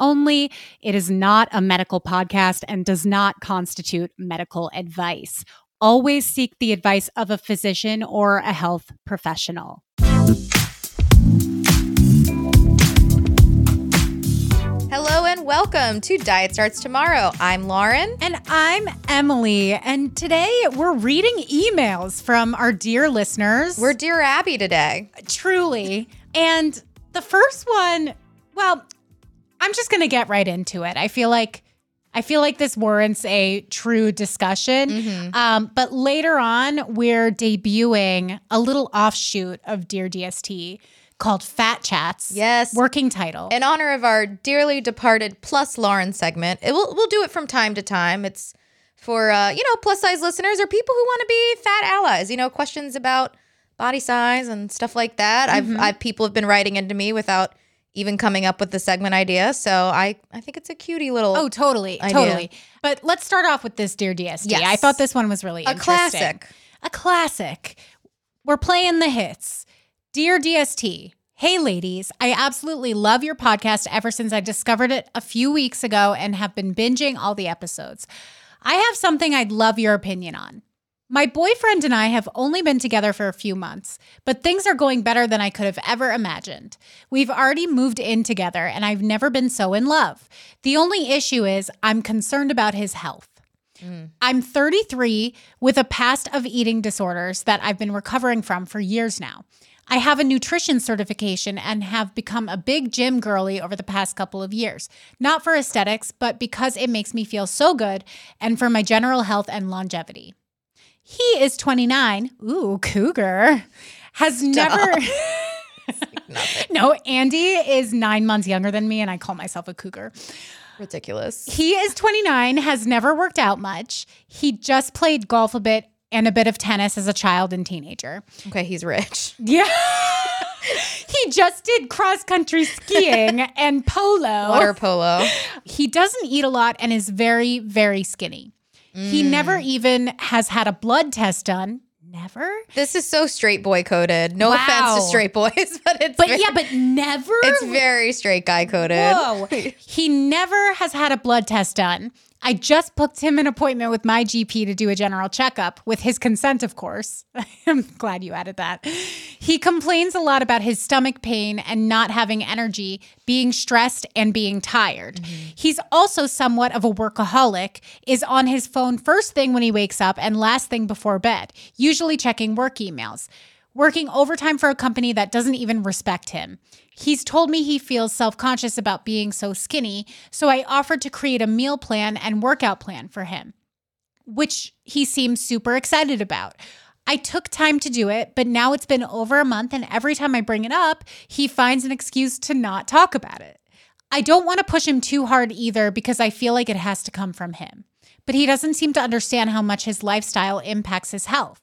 only. It is not a medical podcast and does not constitute medical advice. Always seek the advice of a physician or a health professional. Hello and welcome to Diet Starts Tomorrow. I'm Lauren. And I'm Emily. And today we're reading emails from our dear listeners. We're Dear Abby today. truly. And the first one, well, I'm just going to get right into it. I feel like I feel like this warrants a true discussion. Mm-hmm. Um, but later on, we're debuting a little offshoot of Dear DST called Fat Chats. Yes. Working title. In honor of our dearly departed plus Lauren segment, it will we'll do it from time to time. It's for uh, you know, plus size listeners or people who want to be fat allies, you know, questions about body size and stuff like that. Mm-hmm. I've I've people have been writing into me without even coming up with the segment idea. So I I think it's a cutie little Oh, totally, idea. totally. But let's start off with this Dear DST. Yes. I thought this one was really a classic. A classic. We're playing the hits. Dear DST, hey ladies, I absolutely love your podcast ever since I discovered it a few weeks ago and have been binging all the episodes. I have something I'd love your opinion on. My boyfriend and I have only been together for a few months, but things are going better than I could have ever imagined. We've already moved in together, and I've never been so in love. The only issue is I'm concerned about his health. I'm 33 with a past of eating disorders that I've been recovering from for years now. I have a nutrition certification and have become a big gym girly over the past couple of years. Not for aesthetics, but because it makes me feel so good and for my general health and longevity. He is 29. Ooh, cougar. Has never. no, Andy is nine months younger than me, and I call myself a cougar. Ridiculous. He is 29, has never worked out much. He just played golf a bit and a bit of tennis as a child and teenager. Okay, he's rich. Yeah. he just did cross country skiing and polo. Water polo. He doesn't eat a lot and is very, very skinny. He Mm. never even has had a blood test done. Never? This is so straight boy coded. No Wow. offense to straight boys, but it's But very, yeah, but never. it's very straight guy coded. Whoa. he never has had a blood test done. I just booked him an appointment with my GP to do a general checkup with his consent, of course. I'm glad you added that. He complains a lot about his stomach pain and not having energy, being stressed and being tired. Mm-hmm. He's also somewhat of a workaholic, is on his phone first thing when he wakes up and last thing before bed, usually checking work emails working overtime for a company that doesn't even respect him. He's told me he feels self conscious about being so skinny, so I offered to create a meal plan and workout plan for him, which he seems super excited about. I took time to do it, but now it's been over a month, and every time I bring it up, he finds an excuse to not talk about it. I don't want to push him too hard either because I feel like it has to come from him. But he doesn't seem to understand how much his lifestyle impacts his health.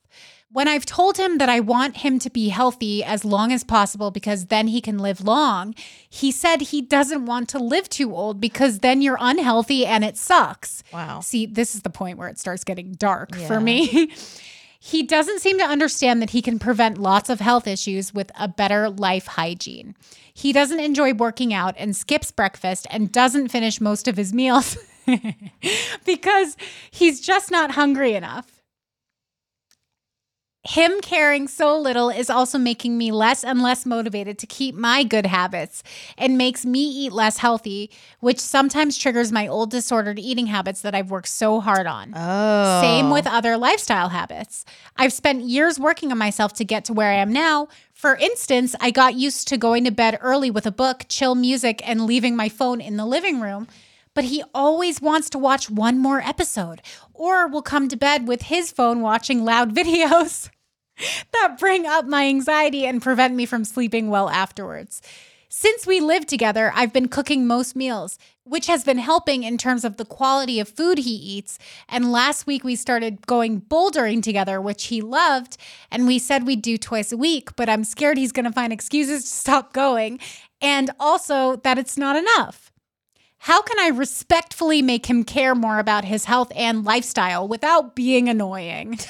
When I've told him that I want him to be healthy as long as possible because then he can live long, he said he doesn't want to live too old because then you're unhealthy and it sucks. Wow. See, this is the point where it starts getting dark Yeah. for me. he doesn't seem to understand that he can prevent lots of health issues with a better life hygiene. He doesn't enjoy working out and skips breakfast and doesn't finish most of his meals because he's just not hungry enough. Him caring so little is also making me less and less motivated to keep my good habits and makes me eat less healthy, which sometimes triggers my old disordered eating habits that I've worked so hard on. Oh. Same with oh. other lifestyle habits. I've spent years working on myself to get to where I am now. For instance, I got used to going to bed early with a book, chill music, and leaving my phone in the living room. But he always wants to watch one more episode or will come to bed with his phone watching loud videos. that bring up my anxiety and prevent me from sleeping well afterwards. Since we live together, I've been cooking most meals, which has been helping in terms of the quality of food he eats. And last week we started going bouldering together, which he loved. And we said we'd do twice a week, but I'm scared he's going to find excuses to stop going. And also that it's not enough. How can I respectfully make him care more about his health and lifestyle without being annoying?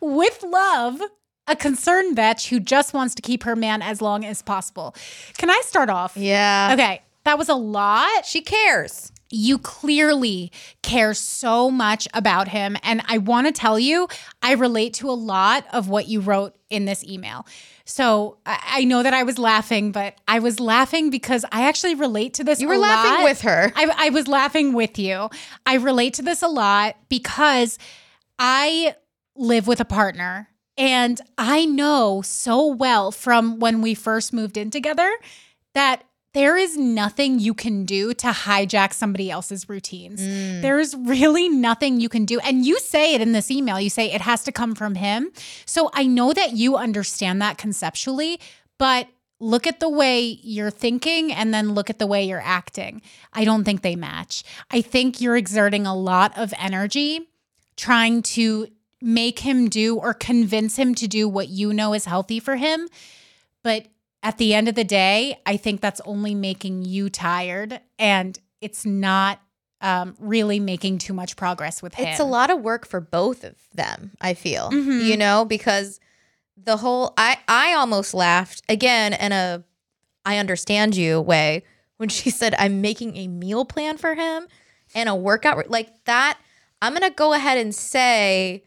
With love, a concerned Betch who just wants to keep her man as long as possible. Can I start off? Yeah. Okay, that was a lot. She cares. You clearly care so much about him. And I want to tell you, I relate to a lot of what you wrote in this email. So I I know that I was laughing, but I was laughing because I actually relate to this. You were laughing lot. with her. I, I was laughing with you. I relate to this a lot because I live with a partner and I know so well from when we first moved in together that there is nothing you can do to hijack somebody else's routines. Mm. There's really nothing you can do. And you say it in this email, you say it has to come from him. So I know that you understand that conceptually, but look at the way you're thinking and then look at the way you're acting. I don't think they match. I think you're exerting a lot of energy trying to make him do or convince him to do what you know is healthy for him. But at the end of the day, I think that's only making you tired and it's not um, really making too much progress with him. It's a lot of work for both of them, I feel. Mhm. You know, because the whole I I almost laughed again in a I understand you way when she said I'm making a meal plan for him and a workout like that I'm going to go ahead and say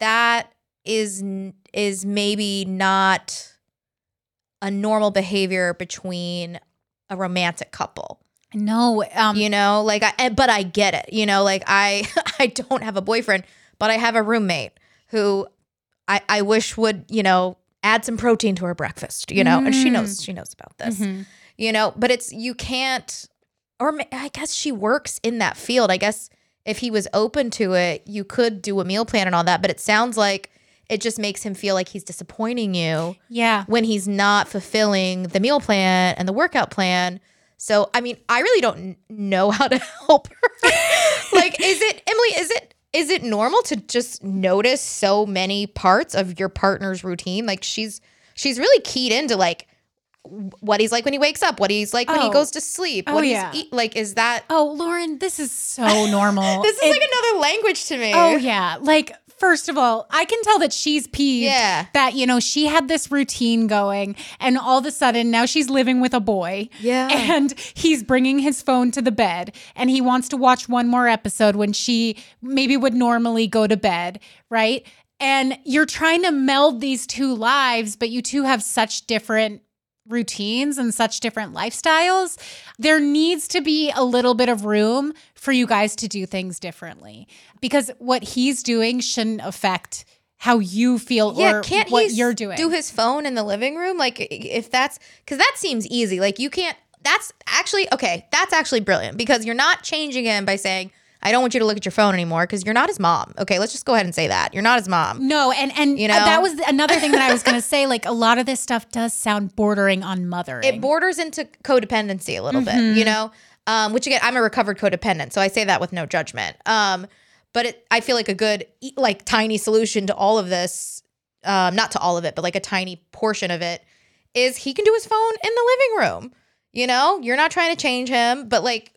that is is maybe not a normal behavior between a romantic couple. No, um, you know like I, but i get it you know like i i don't have a boyfriend but i have a roommate who i i wish would you know add some protein to her breakfast you know and she knows she knows about this. Mhm. you know but it's you can't or i guess she works in that field. I guess if he was open to it you could do a meal plan and all that but it sounds like it just makes him feel like he's disappointing you yeah. when he's not fulfilling the meal plan and the workout plan. So, I mean, I really don't know how to help her. like, is it Emily? Is it is it normal to just notice so many parts of your partner's routine? Like, she's she's really keyed into like what he's like when he wakes up, what he's like when he Oh. goes to sleep, Oh, what yeah. he's eat. Like, is that Oh, Lauren, this is so normal. this is It- like another language to me? Oh yeah. Like first of all, I can tell that she's peeved Yeah. that you know she had this routine going and all of a sudden now she's living with a boy. Yeah. And he's bringing his phone to the bed and he wants to watch one more episode when she maybe would normally go to bed, right? And you're trying to meld these two lives, but you two have such different routines and such different lifestyles, there needs to be a little bit of room for you guys to do things differently because what he's doing shouldn't affect how you feel Yeah, or can't what you're doing. do his phone in the living room? Like, if that's because that seems easy. Like, you can't. That's actually okay. That's actually brilliant because you're not changing him by saying, "I don't want you to look at your phone anymore," because you're not his mom. Okay, let's just go ahead and say that you're not his mom. no, and and You uh, know? that was another thing that I was going to say like a lot of this stuff does sound bordering on mothering. It borders into codependency a little bit, you know. Um, which again, I'm a recovered codependent, so I say that with no judgment. Um, but it, I feel like a good, like, tiny solution to all of this, um, not to all of it, but like a tiny portion of it, is he can do his phone in the living room. You know, you're not trying to change him, but like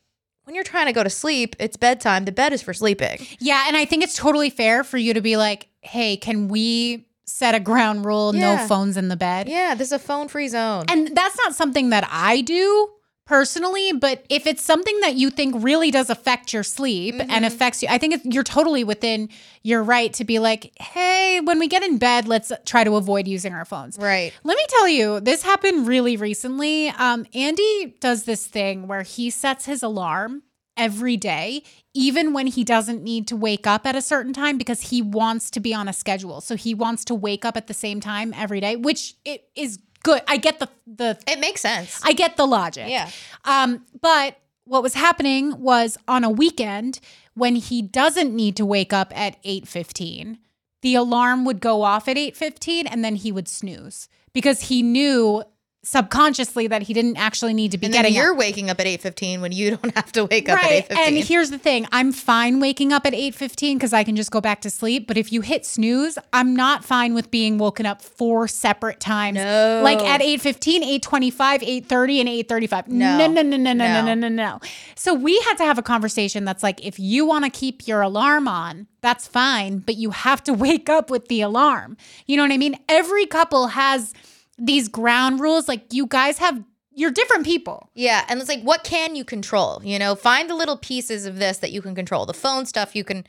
when you're trying to go to sleep, it's bedtime. The bed is for sleeping. Yeah, and I think it's totally fair for you to be like, "Hey, can we set a ground rule Yeah. no phones in the bed?" Yeah, this is a phone free zone. And that's not something that I do personally, but if it's something that you think really does affect your sleep Mm-hmm. and affects you, I think it's, you're totally within your right to be like, hey, when we get in bed, let's try to avoid using our phones. right. Let me tell you, this happened really recently. Um, Andy does this thing where he sets his alarm every day, even when he doesn't need to wake up at a certain time because he wants to be on a schedule. So he wants to wake up at the same time every day, which it is good. I get the the It makes sense. I get the logic. Yeah. Um, but what was happening was on a weekend when he doesn't need to wake up at 8:15 the alarm would go off at 8:15 and then he would snooze because he knew subconsciously that he didn't actually need to be And getting you're up. waking up at 8:15 when you don't have to wake up Right. at 8:15. And here's the thing, I'm fine waking up at 8:15 cuz I can just go back to sleep, but if you hit snooze, I'm not fine with being woken up four separate times. No. Like at 8:15, 8:25, 8:30 and 8:35. No. No, no, no, no, no, no, No. no, no, no. So we had to have a conversation that's like if you want to keep your alarm on, that's fine, but you have to wake up with the alarm. You know what I mean? Every couple has these ground rules like you guys have you're different people. Yeah, and it's like what can you control? You know, find the little pieces of this that you can control. The phone stuff you can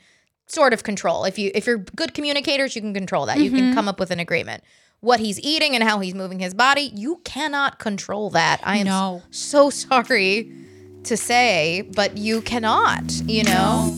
sort of control. If you if you're good communicators, you can control that. You Mm-hmm. can come up with an agreement. What he's eating and how he's moving his body, you cannot control that. I am No. so sorry to say, but you cannot, you know?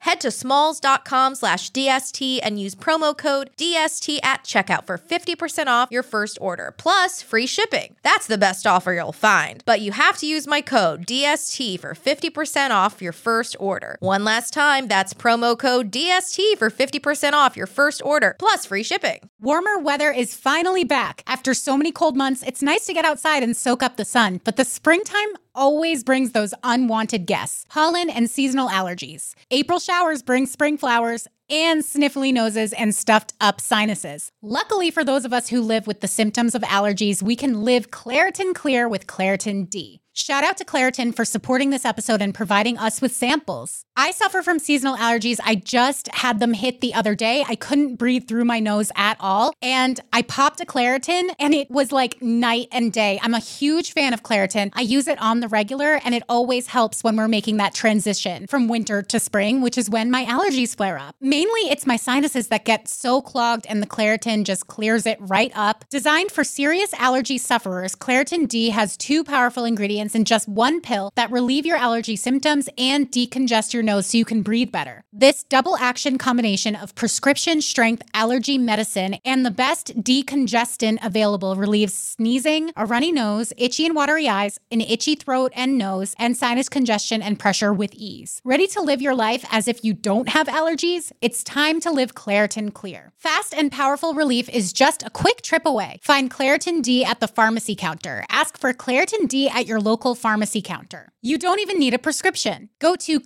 Head to smalls.com slash DST and use promo code DST at checkout for 50% off your first order, plus free shipping. That's the best offer you'll find. But you have to use my code DST for 50% off your first order. One last time, that's promo code DST for 50% off your first order, plus free shipping. Warmer weather is finally back. After so many cold months, it's nice to get outside and soak up the sun, but the springtime always brings those unwanted guests pollen and seasonal allergies. April showers bring spring flowers and sniffly noses and stuffed up sinuses. Luckily, for those of us who live with the symptoms of allergies, we can live Claritin Clear with Claritin D. Shout out to Claritin for supporting this episode and providing us with samples. I suffer from seasonal allergies. I just had them hit the other day. I couldn't breathe through my nose at all. And I popped a Claritin and it was like night and day. I'm a huge fan of Claritin. I use it on the regular and it always helps when we're making that transition from winter to spring, which is when my allergies flare up. Mainly it's my sinuses that get so clogged and the Claritin just clears it right up. Designed for serious allergy sufferers, Claritin D has two powerful ingredients in just one pill that relieve your allergy symptoms and decongest your nose so you can breathe better. This double action combination of prescription strength allergy medicine and the best decongestant available relieves sneezing, a runny nose, itchy and watery eyes, an itchy throat and nose, and sinus congestion and pressure with ease. Ready to live your life as if you don't have allergies? It's time to live Claritin Clear. Fast and powerful relief is just a quick trip away. Find Claritin D at the pharmacy counter. Ask for Claritin D at your local pharmacy counter. You don't even need a prescription. Go to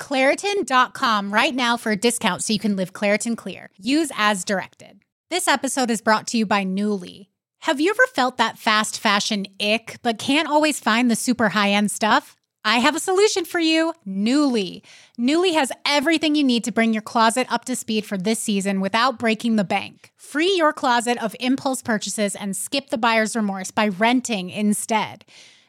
Claritin.com right now for a discount so you can live Claritin Clear. Use as directed. This episode is brought to you by Nuuly. Have you ever felt that fast fashion ick, but can't always find the super high end stuff? I have a solution for you Nuuly. Nuuly has everything you need to bring your closet up to speed for this season without breaking the bank. Free your closet of impulse purchases and skip the buyer's remorse by renting instead.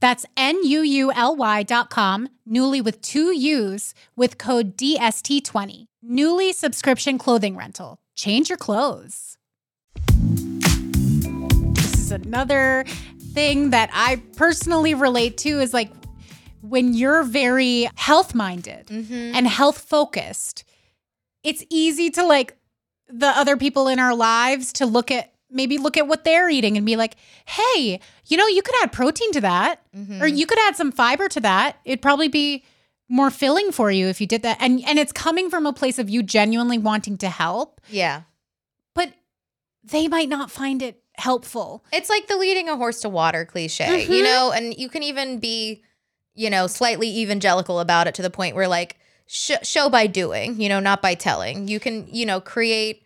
That's N-U-U-L-Y dot com, Nuuly with two U's with code DST20. Nuuly subscription clothing rental. Change your clothes. This is another thing that I personally relate to is like when you're very health minded Mm-hmm. and health focused, it's easy to like the other people in our lives to look at maybe look at what they're eating and be like, hey, you know, you could add protein to that, Mm-hmm. or you could add some fiber to that. It'd probably be more filling for you if you did that. And and it's coming from a place of you genuinely wanting to help, Yeah. but they might not find it helpful. It's like the leading a horse to water cliche, Mm-hmm. you know, and you can even be, you know, slightly evangelical about it to the point where like sh- show by doing, you know, not by telling. You can, you know, create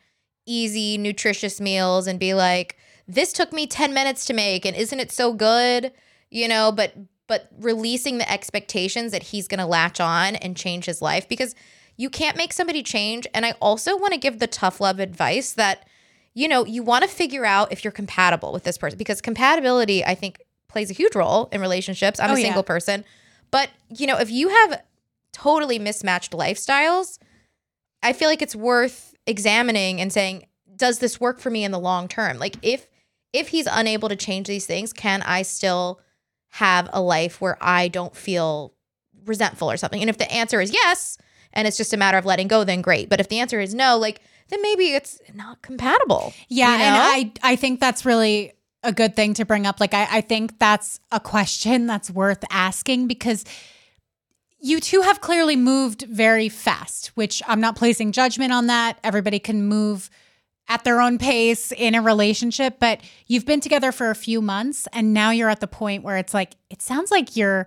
easy, nutritious meals and be like, this took me 10 minutes to make and isn't it so good? You know, but but releasing the expectations that he's going to latch on and change his life because you can't make somebody change and I also want to give the tough love advice that you know, you want to figure out if you're compatible with this person because compatibility, I think, plays a huge role in relationships. I'm Oh, a yeah. single person. But, you know, if you have totally mismatched lifestyles, I feel like it's worth examining and saying, does this work for me in the long term? Like if if he's unable to change these things, can I still have a life where I don't feel resentful or something? And if the answer is yes, and it's just a matter of letting go, then great. But if the answer is no, like then maybe it's not compatible. Yeah, you know? and I I think that's really a good thing to bring up. Like I, I think that's a question that's worth asking because you two have clearly moved very fast, which I'm not placing judgment on that. Everybody can move at their own pace in a relationship, but you've been together for a few months and now you're at the point where it's like it sounds like you're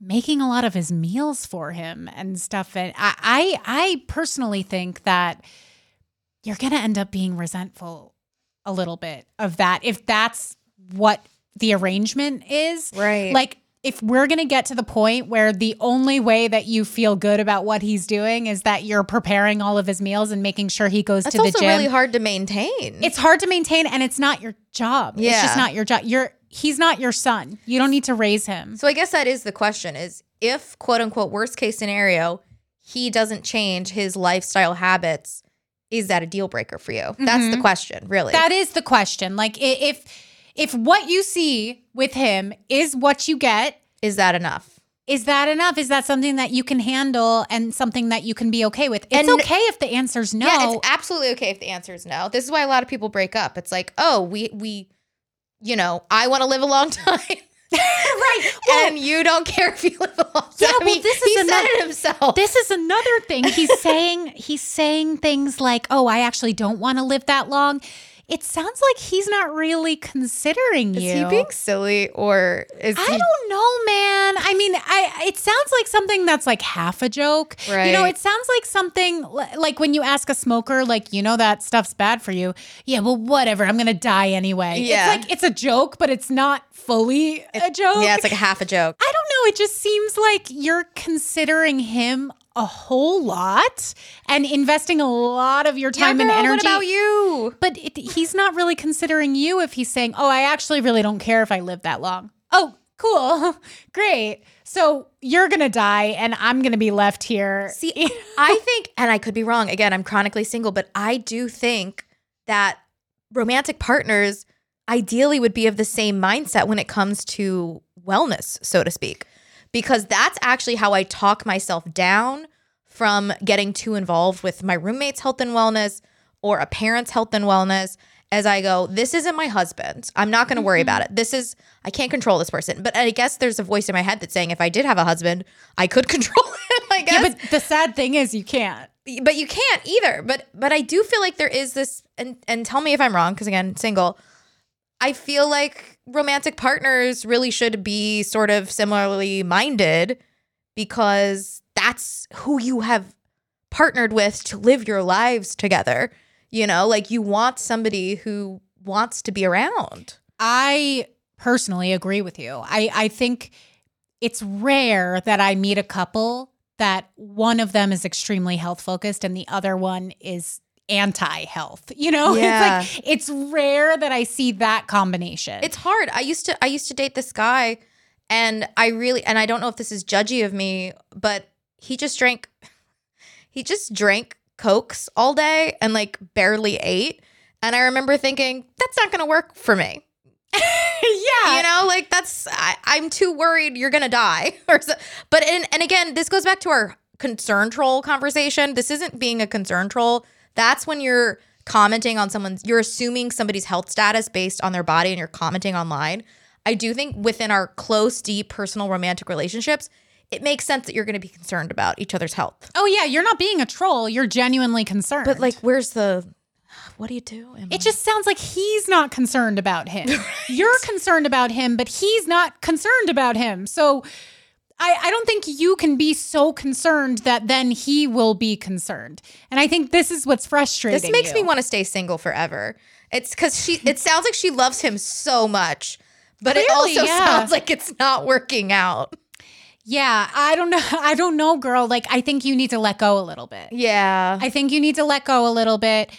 making a lot of his meals for him and stuff. And I I, I personally think that you're going to end up being resentful a little bit of that if that's what the arrangement is. Right. Like if we're going to get to the point where the only way that you feel good about what he's doing is that you're preparing all of his meals and making sure he goes That's to the also gym. really hard to maintain. It's hard to maintain and it's not your job. Yeah. It's just not your job. You're he's not your son. You don't need to raise him. So I guess that is the question is if quote unquote worst case scenario, he doesn't change his lifestyle habits, is that a deal breaker for you? That's the mm-hmm. question, really. That is the question. Like if if what you see with him is what you get, is that enough? is that enough? Is that something that you can handle and something that you can be okay with? It's And- okay if the answer's no. Yeah, it's absolutely okay if the answer is no. This is why a lot of people break up. It's like, oh, we we you know, I want to live a long time. right. Well, and you don't care if you live a long time. Yeah, well, He- this is he said another- it himself. this is another thing. He's saying he's saying things like, "Oh, I actually don't want to live that long." It sounds like he's not really considering you. is he being silly or is I he don't know, man. I mean, I it sounds like something that's like half a joke. Right. You know, it sounds like something like when you ask a smoker, like, you know, that stuff's bad for you. Yeah, well, whatever. I'm gonna die anyway. Yeah. It's like it's a joke, but it's not fully a joke. Yeah, it's like a half a joke. I don't know. It just seems like you're considering him a whole lot and investing a lot of your time Yeah, and energy. What about you? But it, he's not really considering you if he's saying, "Oh, I actually really don't care if I live that long." Oh, cool, great. So you're gonna die, and I'm gonna be left here. See, I think, and I could be wrong. Again, I'm chronically single, but I do think that romantic partners ideally would be of the same mindset when it comes to wellness, so to speak, because that's actually how I talk myself down from getting too involved with my roommate's health and wellness or a parent's health and wellness. As I go, this isn't my husband. I'm not going to worry about mm-hmm. it. This is, I can't control this person. But I guess there's a voice in my head that's saying if I did have a husband, I could control it. I guess yeah, but the sad thing is, you can't. but you can't either but but i do feel like there is this and and tell me if i'm wrong because again single i feel like romantic partners really should be sort of similarly minded because that's who you have partnered with to live your lives together. You know, like you want somebody who wants to be around. I personally agree with you. I, I think it's rare that I meet a couple that one of them is extremely health focused and the other one is anti health. You know, Yeah. it's like it's rare that I see that combination. It's hard. I used to I used to date this guy and I really and I don't know if this is judgy of me, but he just drank he just drank cokes all day and like barely ate. And I remember thinking, that's not gonna work for me. yeah. You know, like that's I, I'm too worried you're gonna die. or so, but and, and again, this goes back to our concern troll conversation. This isn't being a concern troll. That's when you're commenting on someone's you're assuming somebody's health status based on their body and you're commenting online. I do think within our close, deep, personal romantic relationships, it makes sense that you're gonna be concerned about each other's health. Oh yeah, you're not being a troll. You're genuinely concerned. But like, where's the what do you do? Emily? it just sounds like he's not concerned about him. You're concerned about him, but he's not concerned about him. So I, I don't think you can be so concerned that then he will be concerned. And I think this is what's frustrating. This makes me want to stay single forever. It's because she. It sounds like she loves him so much, but it also yeah. sounds like it's not working out. Yeah, I don't know. I don't know, girl. Like, I think you need to let go a little bit. Yeah, I think you need to let go a little bit.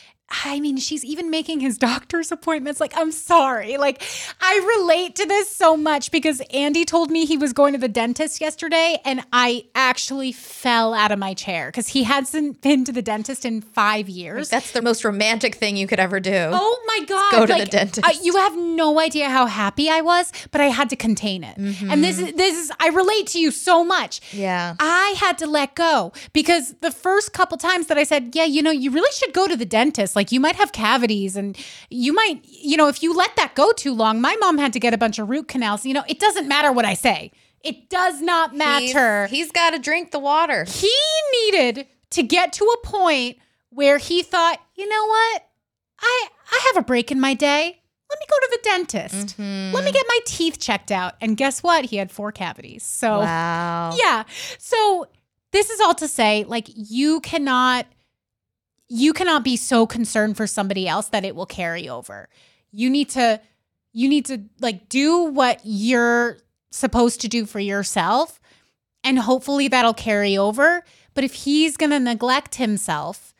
I mean, she's even making his doctor's appointments. Like, I'm sorry. Like, I relate to this so much because Andy told me he was going to the dentist yesterday, and I actually fell out of my chair because he hasn't been to the dentist in five years. that's the most romantic thing you could ever do. Oh my god! go to the dentist. I- you have no idea how happy I was, but I had to contain it. And this mm-hmm. is this is I relate to you so much. Yeah. I had to let go because the first couple times that I said, "Yeah, you know, you really should go to the dentist. Like you might have cavities and you might, you know, if you let that go too long, my mom had to get a bunch of root canals. You know, it doesn't matter what I say. It does not matter He's, he's got to drink the water. he needed to get to a point where he thought, you know what? I I have a break in my day. Let me go to the dentist. Mm-hmm. Let me get my teeth checked out. And guess what? He had four cavities. So Wow. yeah. So this is all to say, like, you cannot you cannot be so concerned for somebody else that it will carry over. You need to you need to like do what you're supposed to do for yourself and hopefully that'll carry over. But if he's going to neglect himself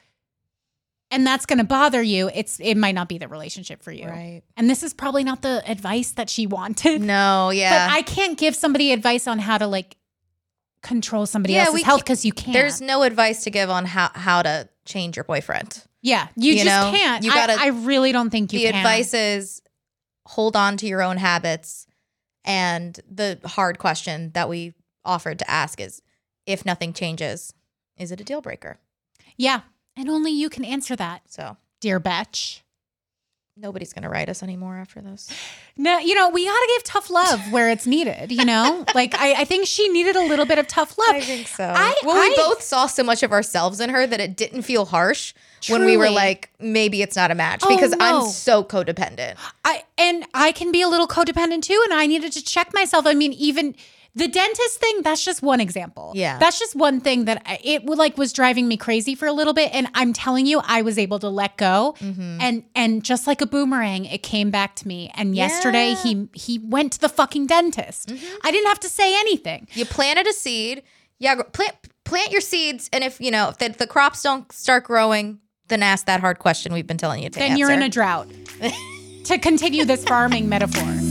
and that's going to bother you, it's it might not be the relationship for you. Right. And this is probably not the advice that she wanted. No. Yeah. But I can't give somebody advice on how to like control somebody Yeah, else's health because you can't. There's no advice to give on how how to change your boyfriend. yeah, you, you just know, can't. you I- gotta- I, really don't think you can the can. advice is hold on to your own habits and the hard question that we offered to ask is if nothing changes is it a deal breaker Yeah, and only you can answer that, so dear Betch. Nobody's gonna write us anymore after this No, you know we gotta give tough love where it's needed. You know, like I, I think she needed a little bit of tough love. I think so I- well we both saw so much of ourselves in her that it didn't feel harsh when we were like maybe it's not a match Oh, because no. i'm so codependent I and I can be a little codependent too, and I needed to check myself. I mean, even the dentist thing, that's just one example. Yeah. That's just one thing that I, it would like was driving me crazy for a little bit. And I'm telling you, I was able to let go. Mm-hmm. And and just like a boomerang, it came back to me. And yesterday he he went to the fucking dentist. Mm-hmm. I didn't have to say anything. you planted a seed yeah plant plant your seeds and if you know if the, the crops don't start growing then ask that hard question we've been telling you to Then you're in a drought. to continue this farming metaphor.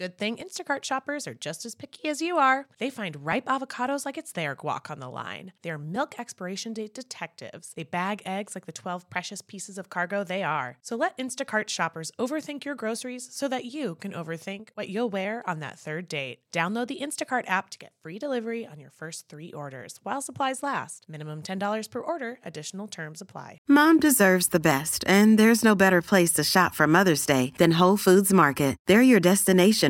good thing Instacart shoppers are just as picky as you are. They find ripe avocados like it's their guac on the line. They're milk expiration date detectives. They bag eggs like the 12 precious pieces of cargo they are. So let Instacart shoppers overthink your groceries so that you can overthink what you'll wear on that third date. Download the Instacart app to get free delivery on your first three orders while supplies last. Minimum $10 per order, additional terms apply. Mom deserves the best, and there's no better place to shop for Mother's Day than Whole Foods Market. They're your destination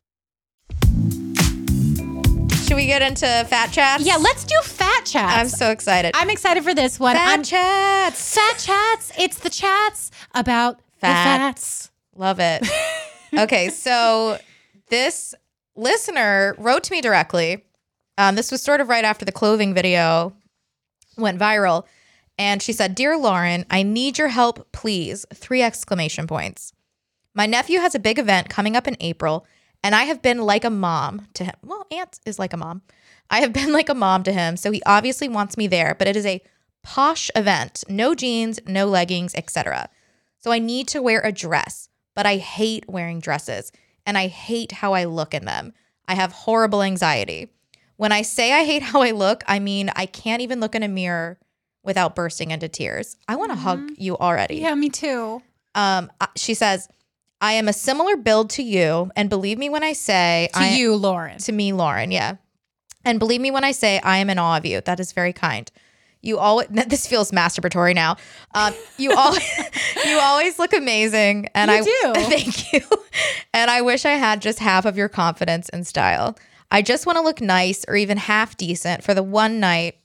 Should we get into fat chats? Yeah, let's do fat chats. I'm so excited. I'm excited for this one. fat I'm- chats. Fat chats. It's the chats about the fats. Love it. okay, so this listener wrote to me directly. Um, this was sort of right after the clothing video went viral. And she said, Dear Lauren, I need your help, please. Three exclamation points. My nephew has a big event coming up in April, and I have been like a mom to him. Well, aunt is like a mom. I have been like a mom to him, so he obviously wants me there, but it is a posh event. No jeans, no leggings, etc. So I need to wear a dress, but I hate wearing dresses and I hate how I look in them. I have horrible anxiety. When I say I hate how I look, I mean I can't even look in a mirror without bursting into tears. I want to hug you already. Yeah, me too. Um, she says, I am a similar build to you, and believe me when I say To I, you, Lauren. to me, Lauren, yeah. And believe me when I say I am in awe of you. That is very kind. You always this feels masturbatory now. Um, you all you always look amazing, and You I do. thank you. And I wish I had just half of your confidence and style. I just want to look nice or even half decent for the one night.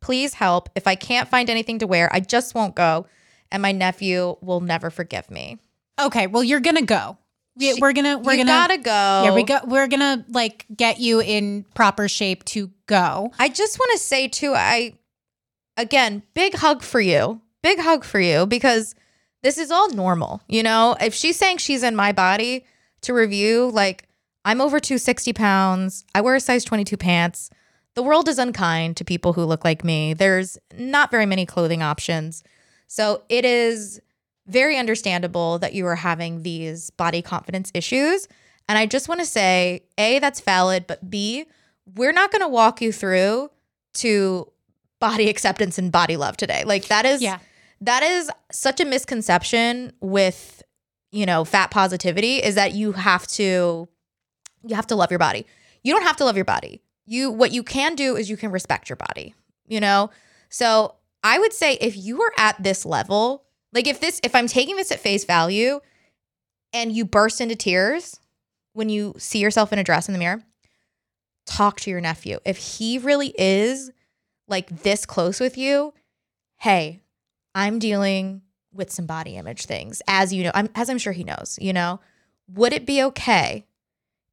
Please help. If I can't find anything to wear, I just won't go, and my nephew will never forgive me. Okay, well, you're gonna go. We, we're gonna we're you gonna gotta go. Yeah, we go. We're gonna like get you in proper shape to go. I just want to say too, I again, big hug for you. Big hug for you because this is all normal. You know, if she's saying she's in my body to review, like I'm over 260 pounds, I wear a size 22 pants. The world is unkind to people who look like me. There's not very many clothing options. So it is very understandable that you are having these body confidence issues. And I just want to say, A, that's valid, but B, we're not going to walk you through to body acceptance and body love today. Like that is Yeah. that is such a misconception with you know fat positivity is that you have to you have to love your body. You don't have to love your body. You what you can do is you can respect your body, you know? So, I would say if you are at this level, like if this if I'm taking this at face value and you burst into tears when you see yourself in a dress in the mirror, talk to your nephew. If he really is like this close with you, hey, I'm dealing with some body image things, as you know, I'm, as I'm sure he knows, you know, would it be okay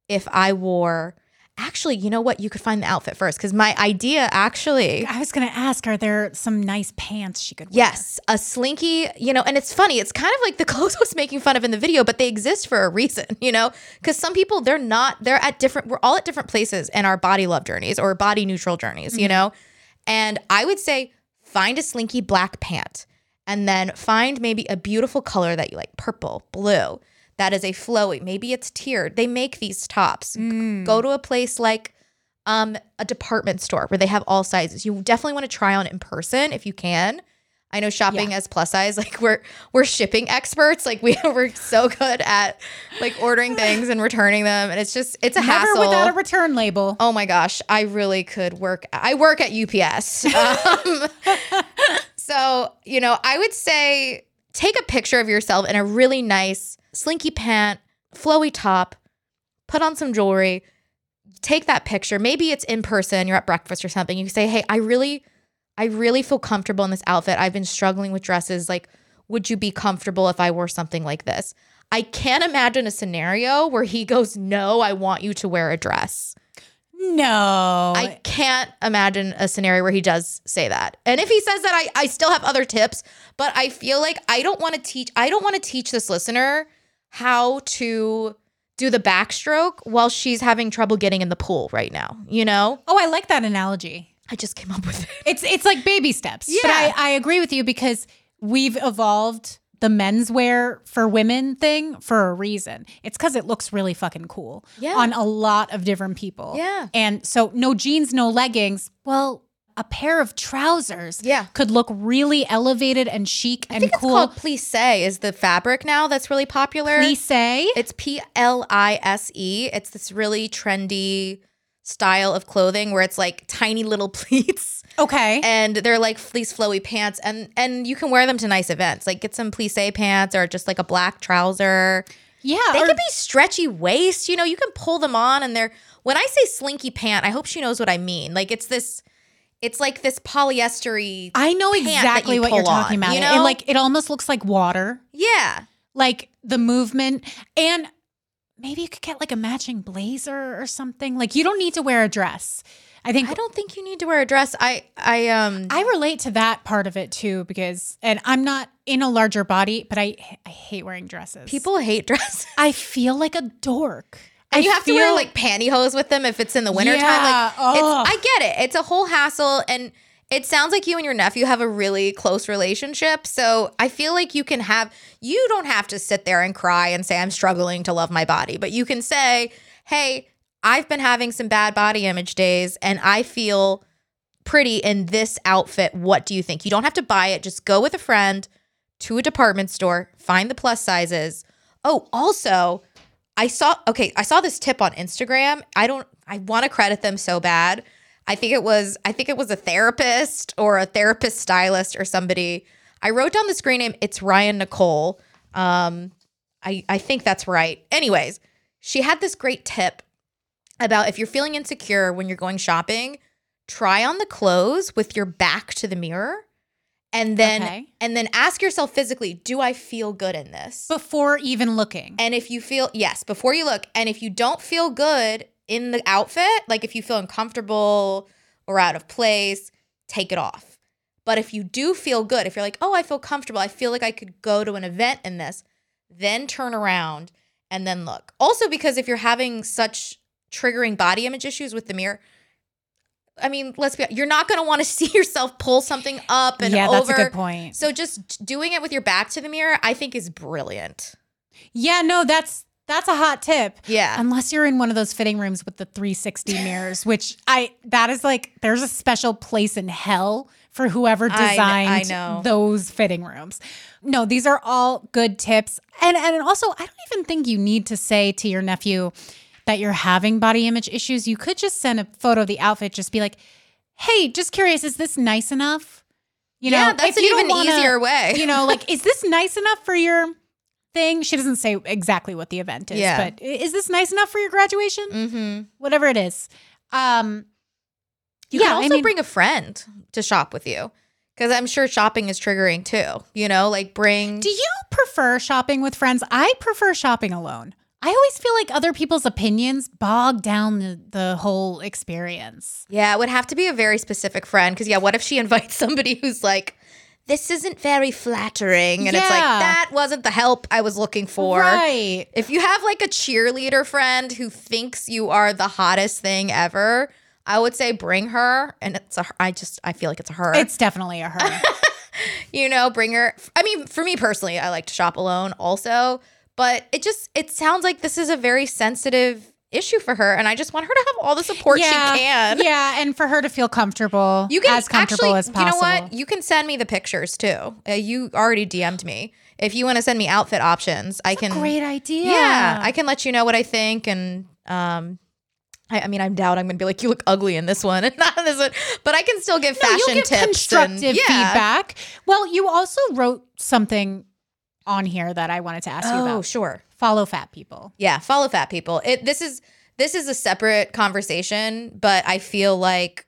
if I wore, actually, you know what? You could find the outfit first. Cause my idea actually, I was gonna ask, are there some nice pants she could wear? yes, a slinky, you know, and it's funny. It's kind of like the clothes I was making fun of in the video, but they exist for a reason, you know, because some people, they're not, they're at different, we're all at different places in our body love journeys or body neutral journeys, you mm-hmm. know? And I would say find a slinky black pant and then find maybe a beautiful color that you like purple, blue. That is a flowy. Maybe it's tiered. They make these tops. Go to a place like um, a department store where they have all sizes. You definitely want to try on in person if you can. I know shopping as plus size, like we're we're shipping experts. Like we we're so good at like ordering things and returning them, and it's just it's a Never hassle. without a return label. Oh my gosh, I really could work. I work at UPS. Um, so, you know, I would say take a picture of yourself in a really nice slinky pant, flowy top, put on some jewelry, take that picture. Maybe it's in person, you're at breakfast or something. You say, "Hey, I really I really feel comfortable in this outfit. I've been struggling with dresses. Like, would you be comfortable if I wore something like this?" I can't imagine a scenario where he goes, "No, I want you to wear a dress." No. I can't imagine a scenario where he does say that. And if he says that, I, I still have other tips, but I feel like I don't want to teach, I don't want to teach this listener how to do the backstroke while she's having trouble getting in the pool right now. You know? oh, I like that analogy. I just came up with it. It's it's like baby steps. But Yeah. I, I agree with you because we've evolved the menswear for women thing for a reason. It's because it looks really fucking cool Yeah. on a lot of different people. Yeah. And so no jeans, no leggings. Well, a pair of trousers Yeah. could look really elevated and chic and I think it's cool. called plissé is the fabric now that's really popular. Plissé. It's P L I S E. It's this really trendy style of clothing where it's like tiny little pleats Okay. and they're like fleece flowy pants and and you can wear them to nice events. Like get some plissé pants or just like a black trouser. yeah. They or- can be stretchy waist, you know, you can pull them on and they're when I say slinky pant, I hope she knows what I mean. Like it's this it's like this polyestery I know exactly you what you're pull on, talking about. you know? It, like it almost looks like water. Yeah. like the movement and maybe you could get like a matching blazer or something like you don't need to wear a dress i think I don't think you need to wear a dress. I I um i relate to that part of it too because and i'm not in a larger body but i i hate wearing dresses people hate dresses. i feel like a dork And I you have to wear like pantyhose with them if it's in the wintertime. Yeah, Like it's. I get it. It's a whole hassle and it sounds like you and your nephew have a really close relationship. So I feel like you can have you don't have to sit there and cry and say I'm struggling to love my body, but you can say, "Hey, I've been having some bad body image days and I feel pretty in this outfit. What do you think?" You don't have to buy it. Just go with a friend to a department store, find the plus sizes. Oh, also, I saw okay, I saw this tip on Instagram. I don't I want to credit them so bad. I think it was I think it was a therapist or a therapist stylist or somebody. I wrote down the screen name. It's Ryan Nicole. Um I I think that's right. Anyways, she had this great tip about if you're feeling insecure when you're going shopping, try on the clothes with your back to the mirror and then Okay. and then ask yourself physically, do I feel good in this? before even looking And if you feel, yes, before you look, and if you don't feel good in the outfit, like if you feel uncomfortable or out of place, take it off. But if you do feel good, if you're like, oh, I feel comfortable, I feel like I could go to an event in this, then turn around and then look. Also, because if you're having such triggering body image issues with the mirror, I mean, let's be you're not going to want to see yourself pull something up and yeah over. that's a good point So just doing it with your back to the mirror, I think is brilliant. yeah no that's that's a hot tip Yeah. Unless you're in one of those fitting rooms with the 360 mirrors, which I that is like there's a special place in hell for whoever I designed I know. those fitting rooms. No, these are all good tips. And and also I don't even think you need to say to your nephew that you're having body image issues. You could just send a photo of the outfit, just be like, "Hey, just curious, is this nice enough?" You know, yeah, that's an even wanna- easier way. you know, like, is this nice enough for your thing? She doesn't say exactly what the event is, Yeah. but is this nice enough for your graduation? mm-hmm. Whatever it is. Um, You Yeah, can I also mean- bring a friend to shop with you because I'm sure shopping is triggering too. You know, like bring. do you prefer shopping with friends? I prefer shopping alone. I always feel like other people's opinions bog down the, the whole experience. yeah, it would have to be a very specific friend because yeah, what if she invites somebody who's like, this isn't very flattering, and it's like that wasn't the help I was looking for. Right. If you have like a cheerleader friend who thinks you are the hottest thing ever, I would say bring her. And it's a, I just, I feel like it's a her. It's definitely a her. you know, bring her. I mean, for me personally, I like to shop alone also, but it just, it sounds like this is a very sensitive issue for her. And I just want her to have all the support she can. Yeah, and for her to feel comfortable, You can as comfortable actually, as possible. you know what? You can send me the pictures too. Uh, you already DM'd me. If you want to send me outfit options, I can. Great idea. Yeah, I can let you know what I think, and um, I, I mean, I doubt I'm gonna be like, you look ugly in this one and not in this one, but I can still give No, fashion you'll give tips. constructive and, yeah. feedback. Well, you also wrote something on here that I wanted to ask you oh, about. Oh, sure. Follow fat people. Yeah, follow fat people. It this is this is a separate conversation, but I feel like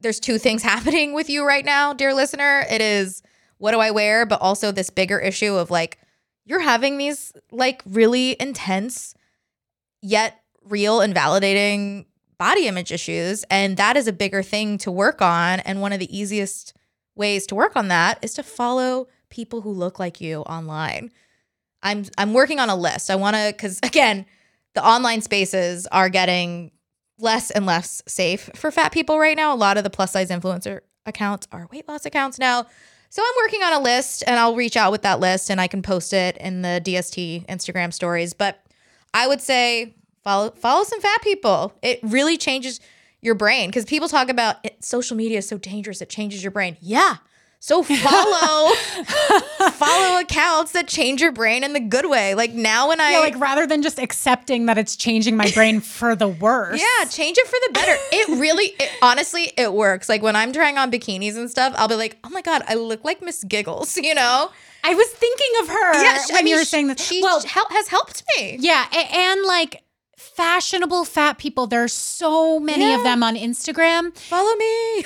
there's two things happening with you right now, dear listener. It is what do I wear, but also this bigger issue of like you're having these like really intense yet real and validating body image issues. And that is a bigger thing to work on. And one of the easiest ways to work on that is to follow people who look like you online. I'm I'm working on a list. I want to cuz again, the online spaces are getting less and less safe for fat people right now. A lot of the plus size influencer accounts are weight loss accounts now. So I'm working on a list and I'll reach out with that list and I can post it in the DST Instagram stories. But I would say follow follow some fat people. It really changes your brain because people talk about it, social media is so dangerous it changes your brain. Yeah. So follow follow accounts that change your brain in the good way. Like now when I Yeah, like rather than just accepting that it's changing my brain for the worse. Yeah, change it for the better. It really, it, honestly, it works. Like when I'm trying on bikinis and stuff, I'll be like, oh my God, I look like Miss Giggles, you know? I was thinking of her Yeah, she- when I mean, you were saying that. She well, has helped me. yeah, and like fashionable fat people, there's so many of them on Instagram. Follow me.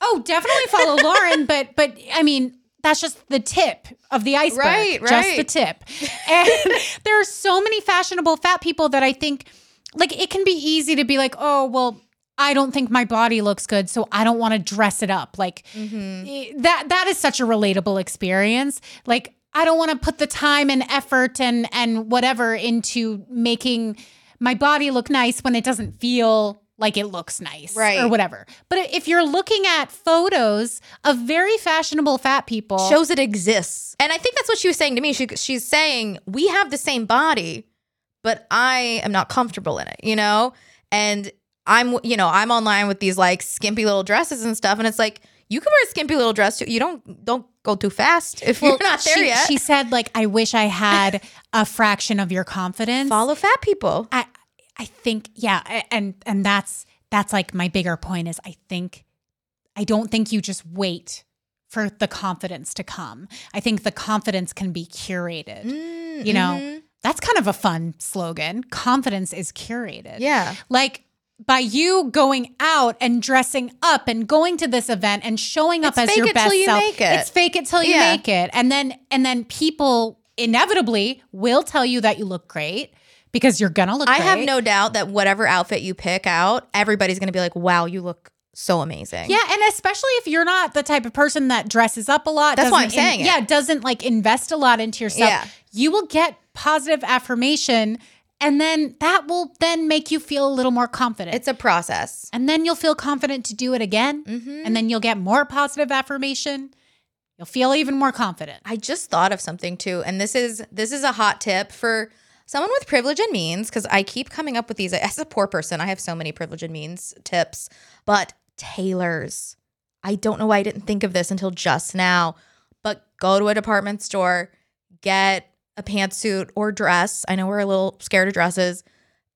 Oh, definitely follow Lauren, but but I mean, that's just the tip of the iceberg. Right, right. Just the tip. And there are so many fashionable fat people that I think like it can be easy to be like, "Oh, well, I don't think my body looks good, so I don't want to dress it up." Like eh, that that is such a relatable experience. Like I don't want to put the time and effort and and whatever into making my body look nice when it doesn't feel like it looks nice Right. or whatever. But if you're looking at photos of very fashionable fat people, Shows it exists. And I think that's what she was saying to me. She, she's saying, we have the same body, but I am not comfortable in it, you know? And I'm, you know, I'm online with these like skimpy little dresses and stuff. And it's like, you can wear a skimpy little dress too. You don't, don't go too fast if you're not there she, yet. She said, like, I wish I had a fraction of your confidence. Follow fat people. I I think yeah, and and that's that's like my bigger point is I think I don't think you just wait for the confidence to come. I think the confidence can be curated. Mm, you know, mhm. that's kind of a fun slogan. Confidence is curated. Yeah. Like by you going out and dressing up and going to this event and showing up It's as fake your it till best you self. make it. It's fake it till you Yeah. make it. And then and then people inevitably will tell you that you look great because you're gonna look I great. have no doubt that whatever outfit you pick out, everybody's to be like, wow, you look so amazing. Yeah, and especially if you're not the type of person that dresses up a lot. That's why I'm in- saying it. Yeah, doesn't like invest a lot into yourself. Yeah. You will get positive affirmation, and then that will then make you feel a little more confident. It's a process. and then you'll feel confident to do it again, Mhm. and then you'll get more positive affirmation. You'll feel even more confident. I just thought of something too, and this is this is a hot tip for someone with privilege and means because I keep coming up with these. As a poor person, I have so many privilege and means tips, but tailors. I don't know why I didn't think of this until just now. But go to a department store, get a pantsuit or dress. I know we're a little scared of dresses,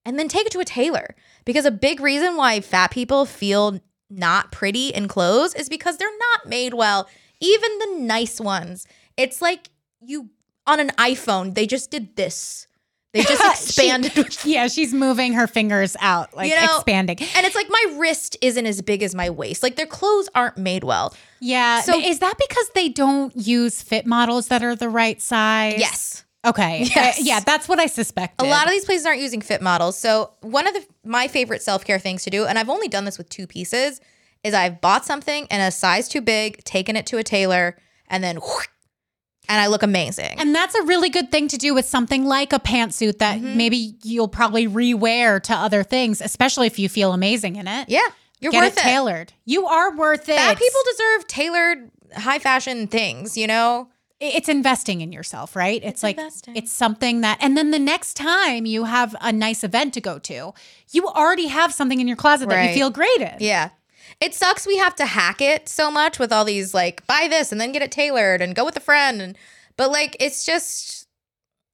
and then take it to a tailor because a big reason why fat people feel not pretty in clothes is because they're not made well. Even the nice ones. It's like you on an iPhone, they just did this. They just She- expanded. yeah, she's moving her fingers out, like You know, expanding. and it's like my wrist isn't as big as my waist. Like their clothes aren't made well. Yeah. So- is that because they don't use fit models that are the right size? Yes. Okay. Yes. Uh, yeah, that's what I suspected. A lot of these places aren't using fit models. So one of the my favorite self-care things to do, and I've only done this with two pieces, is I've bought something in a size too big, taken it to a tailor, and then and I look amazing. and that's a really good thing to do with something like a pantsuit that Mm-hmm. maybe you'll probably rewear to other things, especially if you feel amazing in it. yeah, you're Get worth it tailored. You are worth it. Fat people deserve tailored high fashion things, you know? it's investing in yourself, right? It's, like investing. it's something that and then the next time you have a nice event to go to, you already have something in your closet that you feel great in. Yeah. It sucks we have to hack it so much with all these like buy this and then get it tailored and go with a friend and but like it's just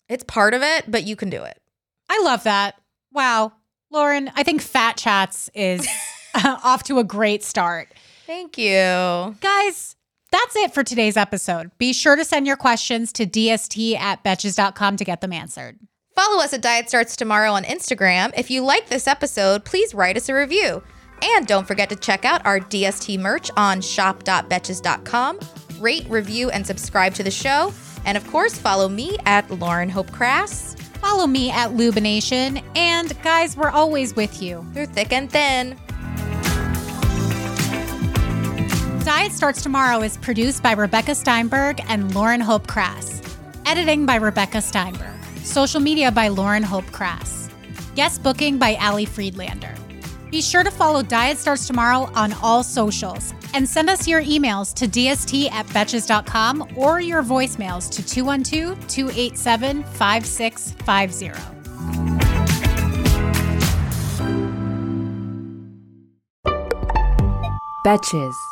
it's part of it, but you can do it. I love that. Wow. Lauren, I think Fat Chats is off to a great start. Thank you. Guys, that's it for today's episode. Be sure to send your questions to dst at betches.com to get them answered. Follow us at Diet Starts Tomorrow on Instagram. If you like this episode, please write us a review. And don't forget to check out our DST merch on shop.betches.com. Rate, review, and subscribe to the show. And of course, follow me at Lauren Hope Crass. Follow me at Lubination. And guys, we're always with you. Through thick and thin. Diet Starts Tomorrow is produced by Rebecca Steinberg and Lauren Hope Crass. Editing by Rebecca Steinberg. Social media by Lauren Hope Crass. Guest booking by Ali Friedlander. Be sure to follow Diet Starts Tomorrow on all socials and send us your emails to dst at betches.com or your voicemails to 212 287 5650. Betches.